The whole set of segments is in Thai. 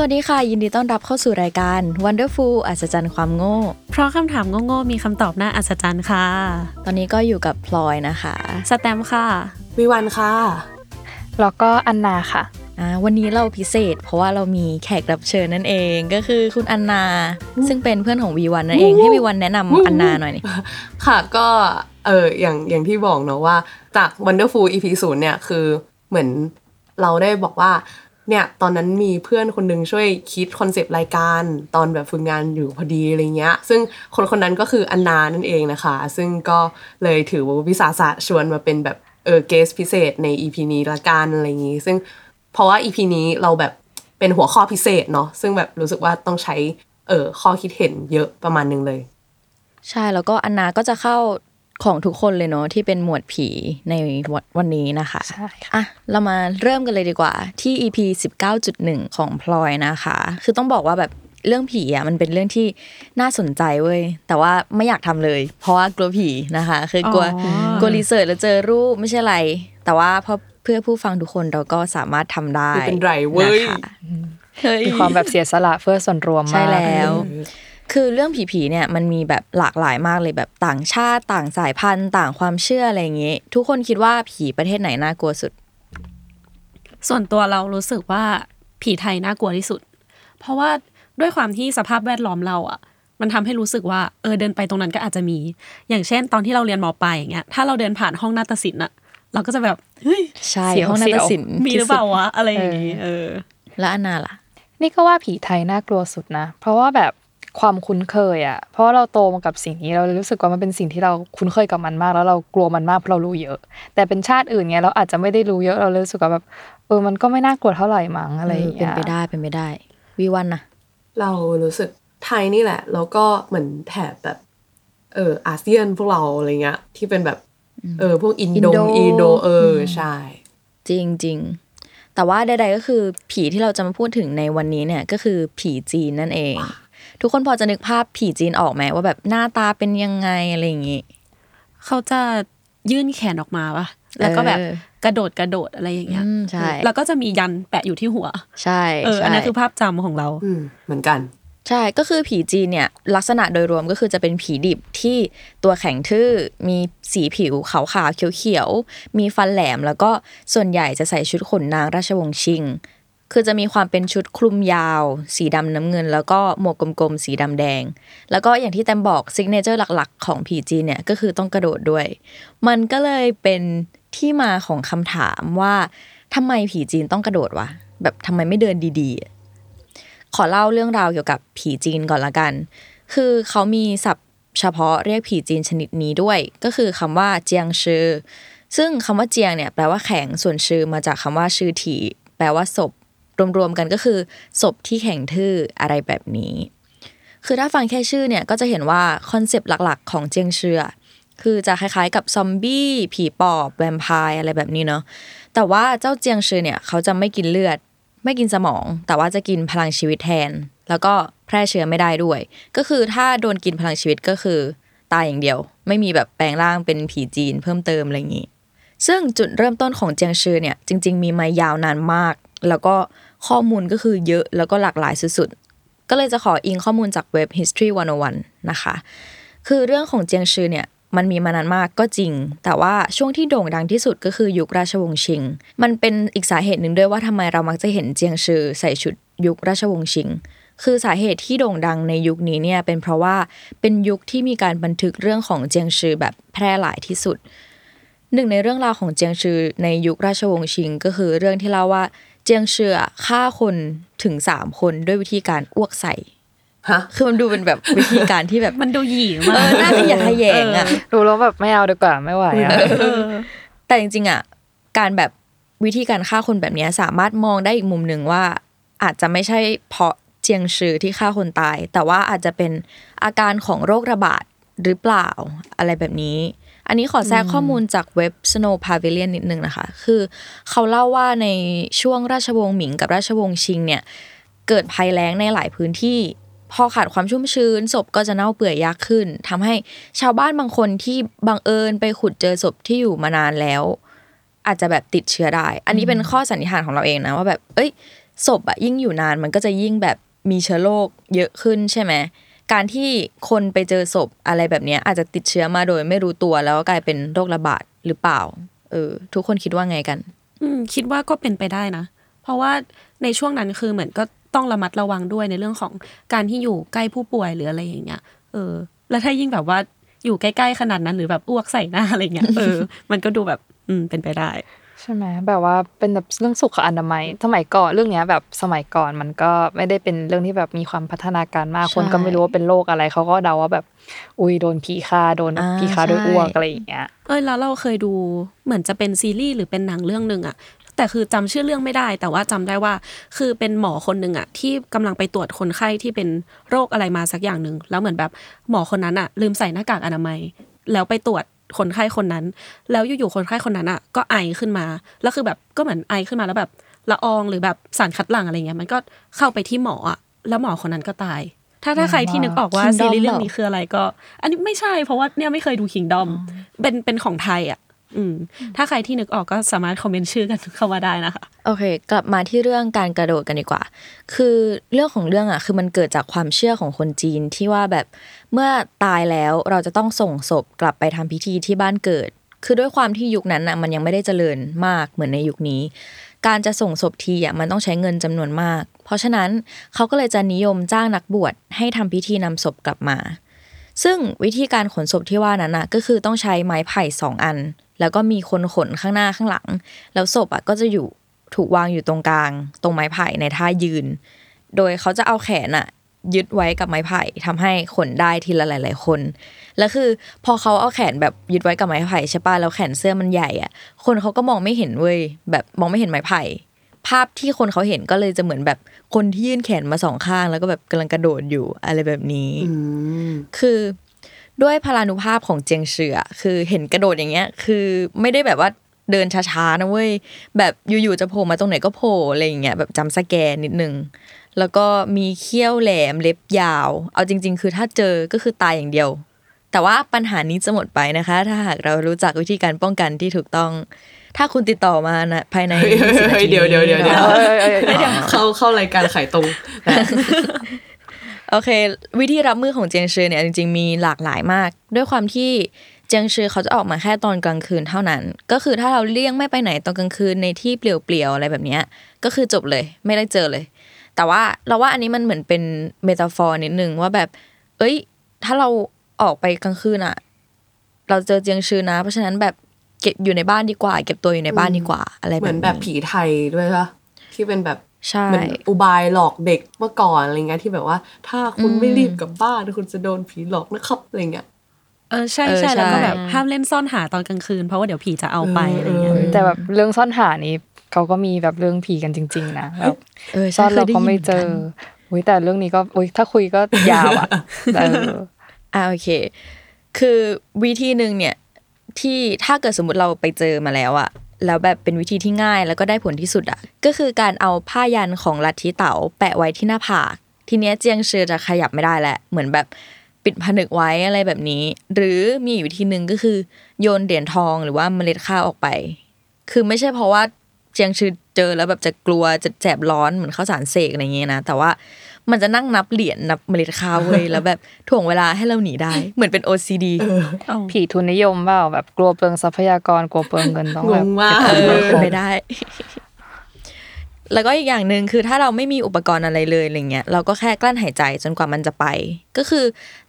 สวัสดีค่ะ ยินดีต้อนรับเข้าสู่รายการ Wonderful อัศจรรย์ความโง่ เพราะคำถามโง่ๆมีคำตอบน่าอัศจรรย์ค่ะ ตอนนี้ก็อยู่กับพลอยนะคะสแตมป์ค่ะ วิวันค่ะ แล้วก็อันนาค่ะอ่าวันนี้เราพิเศษ เพราะว่าเรามีแขกรับเชิญนั่นเองก็คือคุณอันนา ซึ่งเป็นเพื่อนของวีวันนั่นเอง ให้วีวันแนะนำอันนาหน่อยนี่ค่ะก็เอออย่างอย่างที่บอกเนาะว่าจาก Wonderful EP ศูนย์เนี่ยคือเหมือนเราได้บอกว่า เนี่ยตอนนั้นมีเพื่อนคนหนึงช่วยคิดคอนเซปต์รายการตอนแบบฝึกงานอยู่พอดีอะไรเงี้ย ซึ่งคนคนนั้นก็คืออันนานั่นเองนะคะ ซึ่งก็เลยถือว่าวิสาสะชวนมาเป็นแบบเออเกสพิเศษใน EP นี้ละกันอะไรอย่างงี้ ซึ่งเพราะว่า EP นี้เราแบบเป็นหัวข้อพิเศษเนาะซึ่งแบบรู้สึกว่าต้องใช้เออข้อคิดเห็นเยอะประมาณหนึงเลย ใช่แล้วก็อันนาก็จะเข้า ของทุกคนเลยเนาะที่เป็นหมวดผีในวันวันนี้นะคะใช่ค่ะอะเรามาเริ่มกันเลยดีกว่าที่ EP 19.1 ของพลอยนะคะ คือต้องบอกว่าแบบเรื่องผีอะมันเป็นเรื่องที่น่าสนใจเว้ยแต่ว่าไม่อยากทำเลย เพราะว่ากลัวผีนะคะ คือกลัวอ๋อกลัวรีเสิร์ชแล้วเจอรูปไม่ใช่อะไร แต่ว่าเพราะเพื่อผู้ฟังทุกคนเราก็สามารถทำได้ไม่เป็นไรเว้ยนะคะเฮ้ยมีความแบบเสียสละเพื่อส่วนรวมมากใช่แล้ว คือเรื่องผีๆเนี่ยมันมีแบบหลากหลายมากเลยแบบต่างชาติต่างสายพันธุ์ต่างความเชื่ออะไรอย่างงี้ ทุกคนคิดว่าผีประเทศไหนน่ากลัวสุด ส่วนตัวเรารู้สึกว่าผีไทยน่ากลัวที่สุด เพราะว่าด้วยความที่สภาพแวดล้อมเราอะมันทำให้รู้สึกว่าเออเดินไปตรงนั้นก็อาจจะมี อย่างเช่น ตอนที่เราเรียนมปลายอย่างเงี้ยถ้าเราเดินผ่านห้องนาฏศิลป์อะเราก็จะแบบเฮ้ยใช่เสียวห้องนาฏศิลป์มีหรือเปล่าวะอะไรอย่างงี้เออ แล้วอันนาล่ะ นี่ก็ว่าผีไทยน่ากลัวสุดนะ เพราะว่าแบบ ความคุ้นเคยอะเพราะว่าเราโตมากับสิ่งนี้เราเลยรู้สึกว่ามันเป็นสิ่งที่เราคุ้นเคยกับมันมาก แล้วเรากลัวมันมากเพราะเรารู้เยอะ แต่เป็นชาติอื่นเนี้ยเราอาจจะไม่ได้รู้เยอะเราเลยรู้สึกว่าแบบเออมันก็ไม่น่ากลัวเท่าไหร่มั้งอะไรอย่างเป็เงี้นยไปได้เป็นไปได้วีวันนะเรารู้สึกไทยนี่แหละ แล้วก็เหมือนแถบแบบเอออาเซียนพวกเราอะไรเงี้ย ที่เป็นแบบเออพวกอินโดอินโดอีโดเอออใช่ จริงจริงๆแต่ว่าใดๆก็คือผีที่เราจะมาพูดถึงในวันนี้เนี่ยก็คือผีจีนนั่นเอง ทุกคนพอจะนึกภาพผีจีนออกไหมว่าแบบหน้าตาเป็นยังไงอะไรอย่างงี้เขาจะยื่นแขนออกมาปะแล้วก็แบบเออกระโดดกระโดดอะไรอย่างเงี้ยอืมใช่แล้วก็จะมียันแปะอยู่ที่หัว ใช่เออใช่อันนั้นคือภาพจำของเราอืมเหมือนกันใช่ ก็คือผีจีนเนี่ยลักษณะโดยรวมก็คือจะเป็นผีดิบที่ตัวแข็งทื่อ มีสีผิวขาวๆเขียวๆมีฟันแหลม แล้วก็ส่วนใหญ่จะใส่ชุดขุนนางราชวงศ์ชิง คือจะมีความเป็นชุดคลุมยาว สีดำน้ำเงิน แล้วก็หมวกกลมๆสีดำแดง แล้วก็อย่างที่แตมบอก signature หลัก ๆ ของผีจีนเนี่ยก็คือต้องกระโดดด้วย มันก็เลยเป็นที่มาของคำถามว่าทำไมผีจีนต้องกระโดดวะแบบทำไมไม่เดินดีๆ ขอเล่าเรื่องราวเกี่ยวกับผีจีนก่อนละกัน คือเขามีศัพท์เฉพาะเรียกผีจีนชนิดนี้ด้วย ก็คือคำว่าเจียงชื่อซึ่งคำว่าเจียงเนี่ยแปลว่าแข็งส่วนชื่อมาจากคำว่าชื่อถีแปลว่าศพ รวมๆกันก็คือ ศพที่แข็งทื่ออะไรแบบนี้ คือถ้าฟังแค่ชื่อเนี่ยก็จะเห็นว่าคอนเซปต์หลักๆ ของเจียงเชือคือจะคล้ายๆกับซอมบี้ผีปอบแวมไพร์อะไรแบบนี้เนาะแต่ว่าเจ้าเจียงเชื่อเนี่ยเขาจะไม่กินเลือด ไม่กินสมอง แต่ว่าจะกินพลังชีวิตแทน แล้วก็แพร่เชื้อไม่ได้ด้วย ก็คือถ้าโดนกินพลังชีวิตก็คือ ตายอย่างเดียว ไม่มีแบบแปลงร่างเป็นผีจีนเพิ่มเติมอะไรอย่างนี้ซึ่งจุดเริ่มต้นของเจียงชื่อเนี่ยจริง ๆ มีมายาวนานมาก แล้วก็ข้อมูลก็คือเยอะแล้วก็หลากหลายสุดๆ ก็เลยจะขออิงข้อมูลจากเว็บ history 101 นะคะ คือเรื่องของเจียงชื่อเนี่ยมันมีมานานมากก็จริง แต่ว่าช่วงที่โด่งดังที่สุดก็คือยุคราชวงศ์ชิง มันเป็นอีกสาเหตุหนึ่งด้วยว่าทำไมเรามักจะเห็นเจียงชื่อใส่ชุดยุคราชวงศ์ชิง คือสาเหตุที่โด่งดังในยุคนี้เนี่ยเป็นเพราะว่าเป็นยุคที่มีการบันทึกเรื่องของเจียงชื่อแบบแพร่หลายที่สุด หนึ่งในเรื่องราวของเจียงชื่อในยุคราชวงศ์ชิง ก็คือเรื่องที่เล่าว่า เจียงชืออะฆ่าคนถึงสามคนด้วยวิธีการอ้วกใส่ฮะคือมันดูเป็นแบบวิธีการที่แบบมันดูหยีเอมากอน่าขยะแขยงอะดูแล้วแบบไม่เอาดีกว่าไม่ไหวอะเออแต่จริงๆอะการแบบวิธีการฆ่าคนแบบเนี้ยสามารถมองได้อีกมุมหนึ่งว่า อาจจะไม่ใช่เพราะเจียงชือที่ฆ่าคนตาย แต่ว่าอาจจะเป็นอาการของโรคระบาดหรือเปล่าอะไรแบบนี้ อันนี้ขอแทรกข้อมูลจากเว็บ Snow Pavilion นิดนึงนะคะ คือเขาเล่าว่าในช่วงราชวงศ์หมิงกับราชวงศ์ชิงเนี่ยเกิดภัยแล้งในหลายพื้นที่พอขาดความชุ่มชื้นศพก็จะเน่าเปื่อยยากขึ้นทำให้ชาวบ้านบางคนที่บังเอิญไปขุดเจอศพที่อยู่มานานแล้ว อาจจะแบบติดเชื้อได้ อันนี้เป็นข้อสันนิษฐานของเราเองนะว่าแบบ เอ้ยศพอะยิ่งอยู่นานมันก็จะยิ่งแบบมีเชื้อโรคเยอะขึ้นใช่ไหม การที่คนไปเจอศพอะไรแบบนี้อาจจะติดเชื้อมาโดยไม่รู้ตัวแล้วก็กลายเป็นโรคระบาดหรือเปล่า เออ ทุกคนคิดว่าไงกัน อืมคิดว่าก็เป็นไปได้นะ เพราะว่าในช่วงนั้นคือเหมือนก็ต้องระมัดระวังด้วยในเรื่องของการที่อยู่ใกล้ผู้ป่วยหรืออะไรอย่างเงี้ย เออ แล้วถ้ายิ่งแบบว่าอยู่ใกล้ๆขนาดนั้นหรือแบบอ้วกใส่หน้าอะไรเงี้ย เออ มันก็ดูแบบ อืมเป็นไปได้ ใช่ไหมแบบว่าเป็นแบบเรื่องสุขอนามัยสมัยก่อนเรื่องเนี้ยแบบสมัยก่อนมันก็ไม่ได้เป็นเรื่องที่แบบมีความพัฒนาการมากใช่คนก็ไม่รู้ว่าเป็นโรคอะไรเขาก็เดาว่าแบบ อุ้ยโดนผีฆ่าโดนอ่าผีฆ่าด้วยใช่อ้วกอะไรอย่างเงี้ยเอ้ยแล้วเราเคยดูเหมือนจะเป็นซีรีส์หรือเป็นหนังเรื่องหนึ่งอะแต่คือจำชื่อเรื่องไม่ได้ แต่ว่าจำได้ว่า คือเป็นหมอคนหนึ่งอะที่กำลังไปตรวจคนไข้ที่เป็นโรคอะไรมาสักอย่างหนึ่งแล้วเหมือนแบบหมอคนนั้นอะลืมใส่หน้ากากอนามัย แล้วไปตรวจ คนไข้คนนั้น แล้วอยู่ๆคนไข้คนนั้นอะก็ไอขึ้นมา แล้วคือแบบก็เหมือนไอขึ้นมาแล้วแบบละอองหรือแบบสารคัดหลั่งอะไรเงี้ยมันก็เข้าไปที่หมออะแล้วหมอคนนั้นก็ตาย ถ้าถ้าใครที่นึกออกว่า Kingdom ซีรีส์เรื่องเหรอนี้คืออะไรก็ อันนี้ไม่ใช่เพราะว่าเนี่ยไม่เคยดูคิงดอมเป็นเป็นของไทยอะ อืมถ้าใครที่นึกออกก็สามารถคอมเมนต์ชื่อกันเข้ามาได้นะคะ โอเค กลับมาที่เรื่องการกระโดดกันดีกว่า คือเรื่องของเรื่องอะ คือมันเกิดจากความเชื่อของคนจีนที่ว่าแบบเมื่อตายแล้วเราจะต้องส่งศพกลับไปทำพิธีที่บ้านเกิด คือด้วยความที่ยุคนั้นอะมันยังไม่ได้เจริญมากเหมือนในยุคนี้ การจะส่งศพทีอะมันต้องใช้เงินจำนวนมาก เพราะฉะนั้นเขาก็เลยจะนิยมจ้างนักบวชให้ทำพิธีนำศพกลับมา ซึ่งวิธีการขนศพที่ว่านั้นนะก็คือต้องใช้ไม้ไผ่สองอัน แล้วก็มีคนขนข้างหน้าข้างหลัง แล้วศพอะก็จะอยู่ถูกวางอยู่ตรงกลาง ตรงไม้ไผ่ในท่ายืน โดยเขาจะเอาแขนอะยึดไว้กับไม้ไผ่ทำให้ขนได้ทีละหลาย ๆ คน แล้วคือพอเขาเอาแขนแบบยึดไว้กับไม้ไผ่ใช่ป่ะแล้วแขนเสื้อมันใหญ่อะ คนเขาก็มองไม่เห็นเว้ยแบบมองไม่เห็นไม้ไผ่ ภาพที่คนเขาเห็นก็เลยจะเหมือนแบบคนที่ยื่นแขนมาสองข้าง แล้วก็แบบกำลังกระโดดอยู่อะไรแบบนี้อืมคือด้วยพลานุภาพของเจียงเฉือคือเห็นกระโดดอย่างเงี้ย คือไม่ได้แบบว่าเดินช้าๆนะเว้ยแบบอยู่ๆจะโผล่มาตรงไหนก็โผล่อะไรอย่างเงี้ยแบบจำสแกนนิดนึงแล้วก็มีเขี้ยวแหลมเล็บยาว เอาจริง ๆ คือถ้าเจอก็คือตายอย่างเดียว แต่ว่าปัญหานี้จะหมดไปนะคะ ถ้าหากเรารู้จักวิธีการป้องกันที่ถูกต้อง ถ้าคุณติดต่อมานะภายในเฮ้ย10นาทีเดี๋ยวเดี๋ยวเดี๋ยวเดี๋ยวเออเออเออเข้าเข้ารายการไขตรงโอเค วิธีรับมือของเจียงชือเนี่ยจริงๆมีหลากหลายมาก ด้วยความที่เจียงชือเขาจะออกมาแค่ตอนกลางคืนเท่านั้น ก็คือถ้าเราเลี่ยงไม่ไปไหนตอนกลางคืนในที่เปลี่ยวๆอะไรแบบเนี้ยก็คือจบเลยไม่ได้เจอเลย แต่ว่าเราว่าอันนี้มันเหมือนเป็นเมตาฟอร์นิดนึงว่าแบบ เอ้ย ถ้าเราออกไปกลางคืนอะเราเจอเจียงชือนะ เพราะฉะนั้นแบบ เก็บอยู่ในบ้านดีกว่า เก็บตัวอยู่ในบ้านดีกว่า อะไรแบบเหมือนแบบผีไทยด้วยปะที่เป็นแบบใช่เหมือนอุบายหลอกเด็กเมื่อก่อนอะไรเงี้ยที่แบบว่า ถ้าคุณไม่รีบกลับบ้านคุณจะโดนผีหลอกนะครับอะไรเงี้ยเออใช่เออใช่แล้วก็ใช่แบบห้ามเล่นซ่อนหาตอนกลางคืนเพราะว่าเดี๋ยวผีจะเอาไปอะไรเงี้ยเออแต่แบบเรื่องซ่อนหานี้เขาก็มีแบบเรื่องผีกันจริง ๆ นะแบบเออซ่ใช่อนเคเรายได้ก็ยินไม่เหมือนเจกัอนอุ้ยแต่เรื่องนี้ก็อุ้ยถ้าคุยก็ยาวอะเอออ่าโอเค คือวิธีหนึ่งเนี่ย ที่ถ้าเกิดสมมติเราไปเจอมาแล้วอะแล้วแบบเป็นวิธีที่ง่ายแล้วก็ได้ผลที่สุดอะก็คือการเอาผ้ายันของลัทธิเต๋าแปะไว้ที่หน้าผากทีเนี้ยเจียงเชือจะขยับไม่ได้แหละเหมือนแบบปิดผนึกไว้อะไรแบบนี้ หรือมีอยู่วิธีหนึ่งก็คือ โยนเหรียญทองหรือว่าเมล็ดข้าวออกไป คือไม่ใช่เพราะว่าเจียงชือเจอแล้วแบบจะกลัวจะแสบร้อนเหมือนข้าวสารเสกอะไรเงี้ยนะแต่ว่า มันจะนั่งนับเหรียญนับเมล็ดข้าวเว้ยแล้วแบบถ่วงเวลาให้เราหนีได้ เหมือนเป็น OCD ผีทุนนิยมเปล่าแบบกลัวเปลืองทรัพยากรกลัวเปลืองเงินต้องงแบบงมากเอเอออเป็นไปได้ แล้วก็อีกอย่างหนึ่งคือถ้าเราไม่มีอุปกรณ์อะไรเลยอะไรเงี้ยเราก็แค่กลั้นหายใจจนกว่ามันจะไป ก็คือ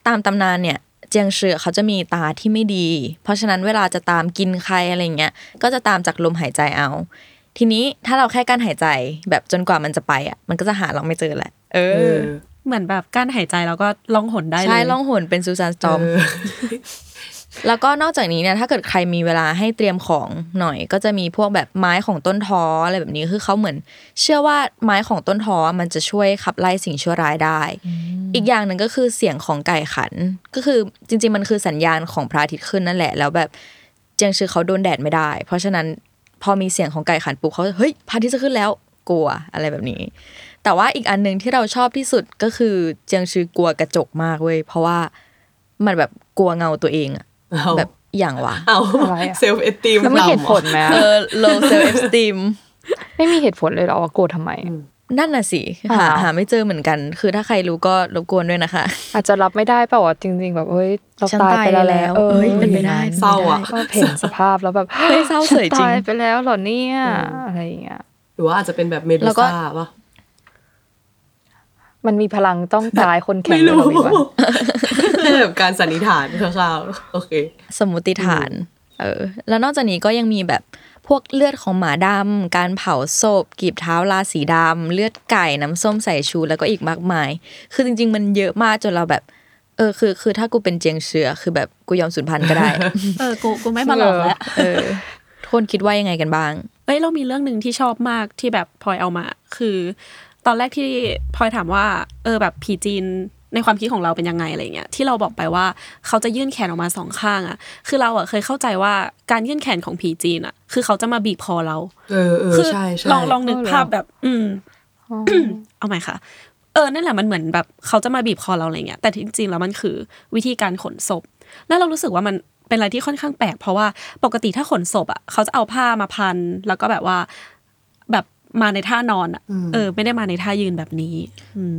ตามตำนานเนี่ยเจียงเสือเขาจะมีตาที่ไม่ดี เพราะฉะนั้นเวลาจะตามกินใครอะไรเงี้ย ก็จะตามจากลมหายใจเอา ทีนี้ถ้าเราแค่กั้นหายใจแบบจนกว่ามันจะไปอะ มันก็จะหาเราไม่เจอแหละ เอเอออ เหมือนแบบการหายใจแล้วก็ล่องหนได้เลยใช่ล่องหนเป็นซูซานสตอมเออแล้วก็นอกจากนี้เนี่ยถ้าเกิดใครมีเวลาให้เตรียมของหน่อย ก็จะมีพวกแบบไม้ของต้นท้ออะไรแบบนี้คือเขาเหมือน เชื่อว่าไม้ของต้นท้อมันจะช่วยขับไล่สิ่งชั่วร้ายได้ อีกอย่างหนึ่งก็คือเสียงของไก่ขัน ก็คือจริง ๆ มันคือสัญญาณของพระอาทิตย์ขึ้นนั่นแหละ แล้วแบบเจียงชื่อเขาโดนแดดไม่ได้ เพราะฉะนั้นพอมีเสียงของไก่ขันปุ๊บเขาเฮ้ยพระอาทิตย์จะขึ้นแล้วกลัวอะไรแบบนี้ แต่ว่าอีกอันหนึ่งที่เราชอบที่สุดก็คือเจียงชื่อกลัวกระจกมากเว้ยเพราะว่ามันแบบกลัวเงาตัวเองอะเอาแบบอย่างวะเอาอะไรอะเซลฟ์เอตีมแล้วมีเหตุผลไหมเออ low self esteem ไม่มีเหตุผลเลยเหรอว่าโกรธทำไมอะนั่นน่ะสิหาอ้าวหาไม่เจอเหมือนกัน คือถ้าใครรู้ก็รบกวนด้วยนะคะ อาจจะรับไม่ได้เปล่าว่าจริง ๆ แบบเฮ้ยเราฉันตายไปแล้วตายแล้วเออเอ้ยเป็นไปได้เศร้าอะก็เห็นสภาพแล้วแบบเฮ้ยเศร้าเฉยจริงฉันตายไปแล้วเหรอเนี่ยอะไรอย่างเงี้ยหรือว่าอาจจะเป็นแบบเมดูแล้วก็ซ่าปะ มันมีพลังต้องตายคนแข็งไม่เลยรู้เหรอวะแค่แบบการสันนิษฐานคร่าวๆโอเค สมมุติฐาน เออ แล้วนอกจากนี้ก็ยังมีแบบพวกเลือดของหมาดำ การเผาศพกีบเท้าราสีดำ เลือดไก่น้ำส้มสายชูแล้วก็อีกมากมาย คือจริง ๆ มันเยอะมากจนเราแบบ เออ คือ คือถ้ากูเป็นเจียงเชือ คือแบบกูยอมสูญพันธุ์ก็ได้ เออ กู กูไม่มาหลอกแล้ว เออทุกคนคิดว่ายังไงกันบ้าง เอ้ย เรามีเรื่องหนึ่งที่ชอบมากที่แบบพลอยเอามา คือ ตอนแรกที่พลอยถามว่า เออแบบผีจีนในความคิดของเราเป็นยังไงอะไรเงี้ยที่เราบอกไปว่าเขาจะยื่นแขนออกมาสองข้างอะ คือเราอะเคยเข้าใจว่าการยื่นแขนของผีจีนอะ คือเขาจะมาบีบคอเรา เออเออคืใช่ใช่ลองลองนึกภาพแบบ อืมเอาใหม่ค่ะ เออนั่นแหละมันเหมือนแบบเขาจะมาบีบคอเราอะไรเงี้ยแต่จริงๆแล้วมันคือวิธีการขนศพ แล้วเรารู้สึกว่ามันเป็นอะไรที่ค่อนข้างแปลกเพราะว่าปกติถ้าขนศพอะเขาจะเอาผ้ามาพันแล้วก็แบบว่าแบบ มาในท่านอนอะเออ ไม่ได้มาในท่ายืนแบบนี้ อืม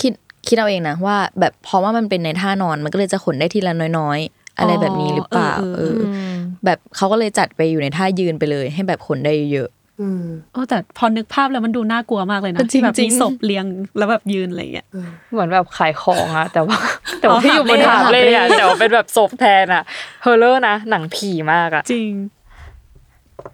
คิดคิดเอาเองนะว่า แบบเพราะว่ามันเป็นในท่านอนมันก็เลยจะขนได้ทีละน้อยๆ อะไรแบบนี้หรือเปล่าอ๋อเอเออออ แบบเขาก็เลยจัดไปอยู่ในท่ายืนไปเลย ให้แบบขนได้เยอะอืมโอ้แต่พอนึกภาพแล้วมันดูน่ากลัวมากเลยนะจริงๆที่แบบมีศพเรียงแล้วแบบยืนอะไรเงี้ยเหมือนแบบขายของอะแต่ว่าแต่ว่าอ๋อที่อยู่บนหาถาบดเล่เลยอะแต่ว่าเป็นแบบศพแทนอะเฮอร์เลอร์นะหนังผีมากอะจริง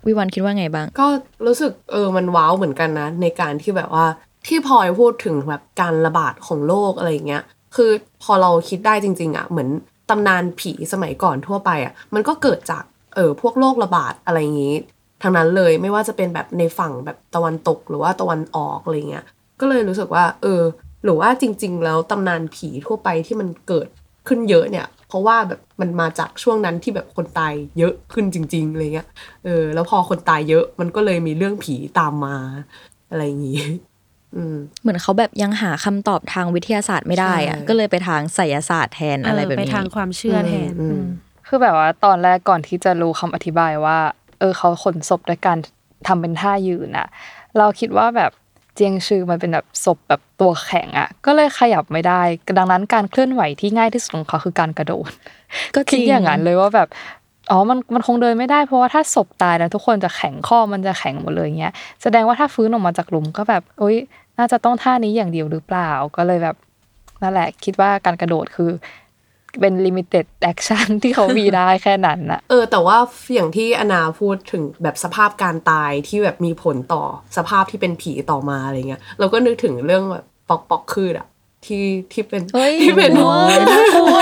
วิวันคิดว่าไงบ้าง ก็รู้สึกเออมันว้าวเหมือนกันนะ ในการที่แบบว่าที่พลอยพูดถึงแบบการระบาดของโรคอะไรอย่างเงี้ย คือพอเราคิดได้จริง ๆ อะ เหมือนตำนานผีสมัยก่อนทั่วไปอะ มันก็เกิดจากเออพวกโรคระบาดอะไรอย่างงี้ทั้งนั้นเลยไม่ว่าจะเป็นแบบในฝั่งแบบตะวันตกหรือว่าตะวันออกอะไรเงี้ย ก็เลยรู้สึกว่า เออ หรือว่าจริง ๆ แล้วตำนานผีทั่วไปที่มันเกิดขึ้นเยอะเนี่ย เพราะว่าแบบมันมาจากช่วงนั้นที่แบบคนตายเยอะขึ้นจริงๆอะไรเงี้ยเออแล้วพอคนตายเยอะมันก็เลยมีเรื่องผีตามมาอะไรอย่างงี้อืมเหมือนเขาแบบยังหาคำตอบทางวิทยาศาสตร์ไม่ได้อะใช่ก็เลยไปทางไสยศาสตร์แทนเออะไรอแบบไปนี้ทางความเชื่อแทนอืมคือแบบว่าตอนแรกก่อนที่จะรู้คำอธิบายว่า เออเขาขนศพด้วยการทำเป็นท่ายืนอะเราคิดว่าแบบ เจียงชื่อมันเป็นแบบศพแบบตัวแข็งอะก็เลยขยับไม่ได้ ดังนั้นการเคลื่อนไหวที่ง่ายที่สุดของเขาคือการกระโดด ก็จคิริดงอย่างนั้นเลยว่าแบบอ๋อ มันมันคงเดินไม่ได้เพราะว่าถ้าศพตายแล้วทุกคนจะแข็งข้อมันจะแข็งหมดเลยเงี้ย แสดงว่าถ้าฟื้นออกมาจากหลุมก็แบบโอ๊ยน่าจะต้องท่านี้อย่างเดียวหรือเปล่า ก็เลยแบบนั่นแหละ คิดว่าการกระโดดคือ เป็น limited action ที่เขามีได้แค่นั้นน่ะเออ แต่ว่าอย่างที่อนาพูดถึงแบบสภาพการตายที่แบบมีผลต่อสภาพที่เป็นผีต่อมาอะไรเงี้ยเราก็นึกถึงเรื่องแบบปอกปอกคืดอะที่ที่เป็นเฮ้ยที่เป็นกลัวน่ากลัว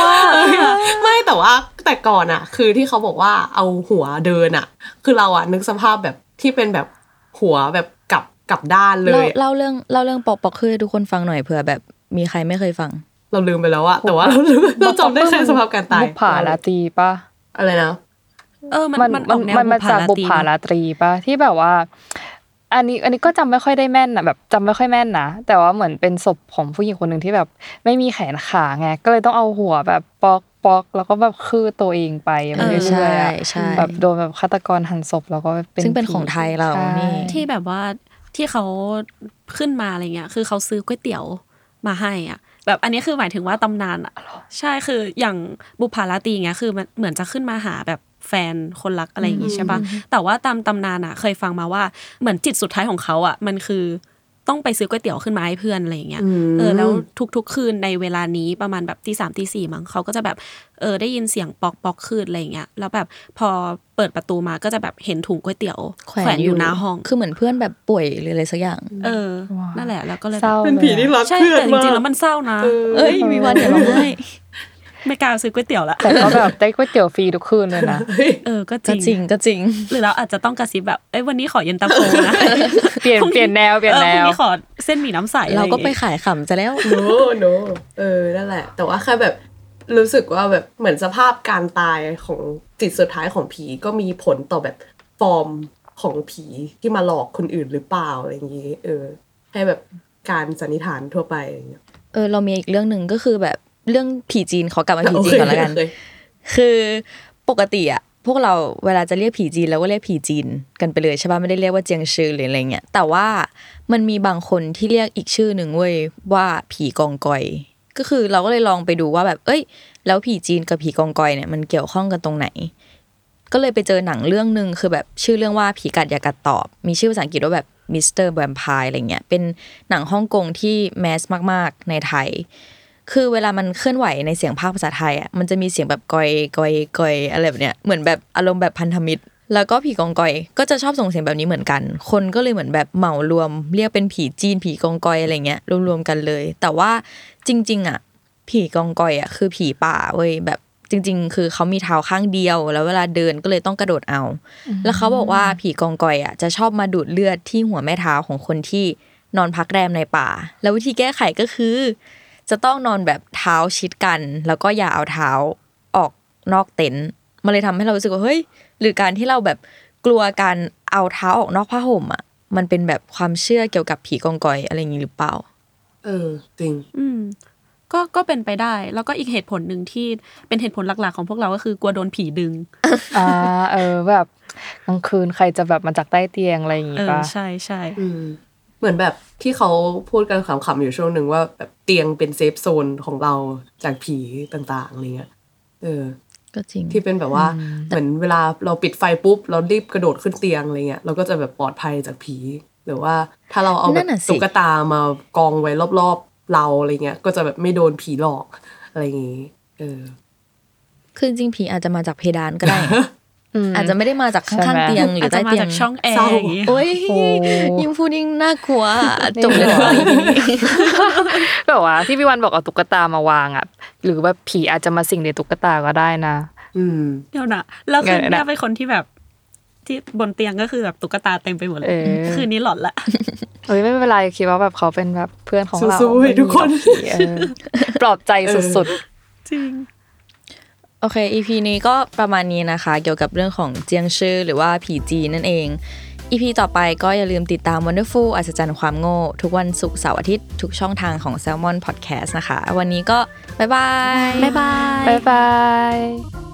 ไม่แต่ว่าแต่ก่อนอะคือที่เขาบอกว่าเอาหัวเดินอะคือเราอะนึกสภาพแบบที่เป็นแบบหัวแบบกลับกลับด้านเลเล่ายเล่าเรื่องเล่าเรื่องปอกปอกคือให้ทุกคนฟังหน่อยเผื่อแบบมีใครไม่เคยฟัง เราลืมไปแล้วอะแต่ว่าเราลืมเราจำได้แค่สภาพการตายบุปผาราตรีปะอะไรนะเออมันมันมันอมัอนกแนวมันมาจากบุปผาลาราตรีปะที่แบบว่า อันนี้อันนี้ก็จำไม่ค่อยได้แม่นนะแบบจำไม่ค่อยแม่นนะแต่ว่าเหมือนเป็นศพของผู้หญิงคนหนึ่งที่แบบ ไม่มีแขนขาไงก็เลยต้องเอาหัวแบบปอกปอกแล้วก็แบบคือตัวเองไปมันเออเรื่อยๆอะใช่ใช่แบบโดนแบบฆาตกรหั่นศพแล้วก็เป็นซึ่งเป็นผีของไทยเราใช่นี่ที่แบบว่าที่เขาขึ้นมาอะไรเงี้ย คือเขาซื้อก๋วยเตี๋ยวมาให้อะ แบบอันนี้คือหมายถึงว่าตำนานอะใช่คืออย่างบุพาราตรีเงี้ยคือมันเหมือนจะขึ้นมาหาแบบแฟนคนรักอะไรอย่างงี้ใช่ปะแต่ว่าตามตำนานอะ เคยฟังมาว่าเหมือนจิตสุดท้ายของเขาอะ มันคือ ต้องไปซื้อก๋วยเตี๋ยวขึ้นมาให้เพื่อนอะไรอย่างเงี้ยอืมเออแล้วทุกๆ คืนในเวลานี้ประมาณแบบตีสามตีสี่มั้งเขาก็จะแบบเออได้ยินเสียงปอกปอกคืนอะไรอย่างเงี้ยแล้วแบบพอเปิดประตูมาก็จะแบบเห็นถุงก๋วยเตี๋ยวแขวนอยู่หน้าห้อง คือเหมือนเพื่อนแบบป่วยหรืออะไรสักอย่าง เออ นั่นแหละแล้วก็เลยเศร้าเป็นผีที่รักใช่เพื่อนแต่จมากริงๆแล้วมันเศร้านะ เอ้ยมีวันอย่าร้องไห้ ไม่กล้าซื้อก๋วยเตี๋ยวละแต่ก็แบบได้ก๋วยเตี๋ยวฟรีทุกคืนเลยนะเออก็จก็จริริงงก็จริง หรือเราอาจจะต้องกระซิบแบบเอ้ยวันนี้ขอเย็นตาโฟนะเปลี่ยนเปลี่ยนแนวเปลี่ยนแนออพรุ่วงนี้ขอเส้นหมี่น้ำใสเราก็ไปอะรอย่งงี้ยขายขำจะแล้วโนโนเออนั่นแหละ แต่ว่าแค่แบบรู้สึกว่าแบบเหมือนสภาพการตายของจิตสุดท้ายของผีก็มีผลต่อแบบฟอร์มของผีที่มาหลอกคนอื่นหรือเปล่าอะไรอย่างนี้ เออ ให้แบบการสันนิษฐานทั่วไปอะไรอย่างเงี้ยเออเรามีอีกเรื่องหนึ่งก็คือแบบ เรื่องผีจีนขอกลับมาผีจีนก่อนละกันโอเคคือปกติอะพวกเราเวลาจะเรียกผีจีนเราก็เรียกผีจีนกันไปเลยใช่ป่ะไม่ได้เรียกว่าเจียงชื่อหรืออะไรเงี้ยแต่ว่ามันมีบางคนที่เรียกอีกชื่อหนึ่งเว้ยว่าผีกองกอย ก็คือเราก็เลยลองไปดูว่าแบบ เอ้ย แล้วผีจีนกับผีกองกอยเนี่ยมันเกี่ยวข้องกันตรงไหน ก็เลยไปเจอหนังเรื่องหนึ่งคือแบบชื่อเรื่องว่าผีกัดอย่ากัดตอบ มีชื่อภาษาอังกฤษว่าแบบ Mister Vampire อะไรเงี้ยเป็นหนังฮ่องกงที่ mass มากๆ ในไทย คือเวลามันเคลื่อนไหวในเสียงภาคภาษาไทยอะมันจะมีเสียงแบบกอยกอยกอยอะไรแบบเนี้ยเหมือนแบบอารมณ์แบบพันธมิตร แล้วก็ผีกองกอย ก็จะชอบส่งเสียงแบบนี้เหมือนกัน คนก็เลยเหมือนแบบเหมารวม เรียกเป็นผีจีนผีกองกอยอะไรเงี้ยรวมๆกันเลย แต่ว่าจริง ๆ อะ ผีกองกอยอะคือผีป่าเว้ยแบบจริง ๆ คือเขามีเท้าข้างเดียว แล้วเวลาเดินก็เลยต้องกระโดดเอา แล้วเขาบอกว่าผีกองกอยอะจะชอบมาดูดเลือดที่หัวแม่เท้าของคนที่นอนพักแรมในป่า แล้ววิธีแก้ไขก็คือ จะต้องนอนแบบเท้าชิดกัน แล้วก็อย่าเอาเท้าออกนอกเต็นท์มันเลยทำให้เรารู้สึกว่าเฮ้ยหรือการที่เราแบบกลัวการเอาเท้าออกนอกผ้าห่มอะ มันเป็นแบบความเชื่อเกี่ยวกับผีกองกอยอะไรอย่างนี้หรือเปล่า เออจริง อืมก็ก็เป็นไปได้ แล้วก็อีกเหตุผลหนึ่งที่เป็นเหตุผลหลักๆ ของพวกเราก็คือกลัวโดนผีดึงอ่าเออแบบกลางคืนใครจะแบบมาจากใต้เตียงอะไรอย่างงี้เออปะใช่ใช่อืม เหมือนแบบที่เขาพูดกันขำๆอยู่ช่วงหนึ่งว่าแบบเตียงเป็นเซฟโซนของเราจากผีต่างๆอะไรเงี้ยเออ ก็จริงที่เป็นแบบว่า เหมือนเวลาเราปิดไฟปุ๊บ เรารีบกระโดดขึ้นเตียงอะไรเงี้ยเราก็จะแบบปลอดภัยจากผี หรือว่าถ้าเราเอาแบนั่บนน่ะสิตุ๊กตามากองไว้รอบๆเราอะไรเงี้ย ก็จะแบบไม่โดนผีหลอกอะไรอย่างงี้เออคือจริงๆผีอาจจะมาจากเพดานก็ได้ม อาจจะไม่ได้มาจากข้างๆเตียงหรือาอจจะใต้มาเตียจางกช่องแอเศร้าร์อย่างงี้โอ้ยโอ้ยิ่งพูดยิ่งน่ากลัวจบเลยดีกว่าแบบว่าที่พี่วันบอกเอาตุ๊กตามาวางอะหรือว่าผีอาจจะมาสิงในตุ๊กตาก็ได้นะ อืมเดี๋ยวนะแล้วคืนไงนะนี้เป็นคนที่แบบที่บนเตียงก็คือแบบตุ๊กตาเต็มไปหมดเลยเออคืนนี้หลอนละเฮ้ยไม่เป็นไรคิดว่าแบบเขาเป็นแบบเพื่อนของเราสู้ๆให้ทุกคนไม่มีหรอกผีเออปลอบใจสุดจริงโอเค EP นี้ก็ประมาณนี้นะคะ เกี่ยวกับเรื่องของเจียงชื่อหรือว่าผีจีนนั่นเอง EP ต่อไปก็อย่าลืมติดตาม Wonderful อัศจรรย์ความโง่ ทุกวันศุกร์เสาร์อาทิตย์ ทุกช่องทางของ Salmon Podcast นะคะ วันนี้ก็ บ๊ายบาย บ๊ายบายๆบ๊ายบาย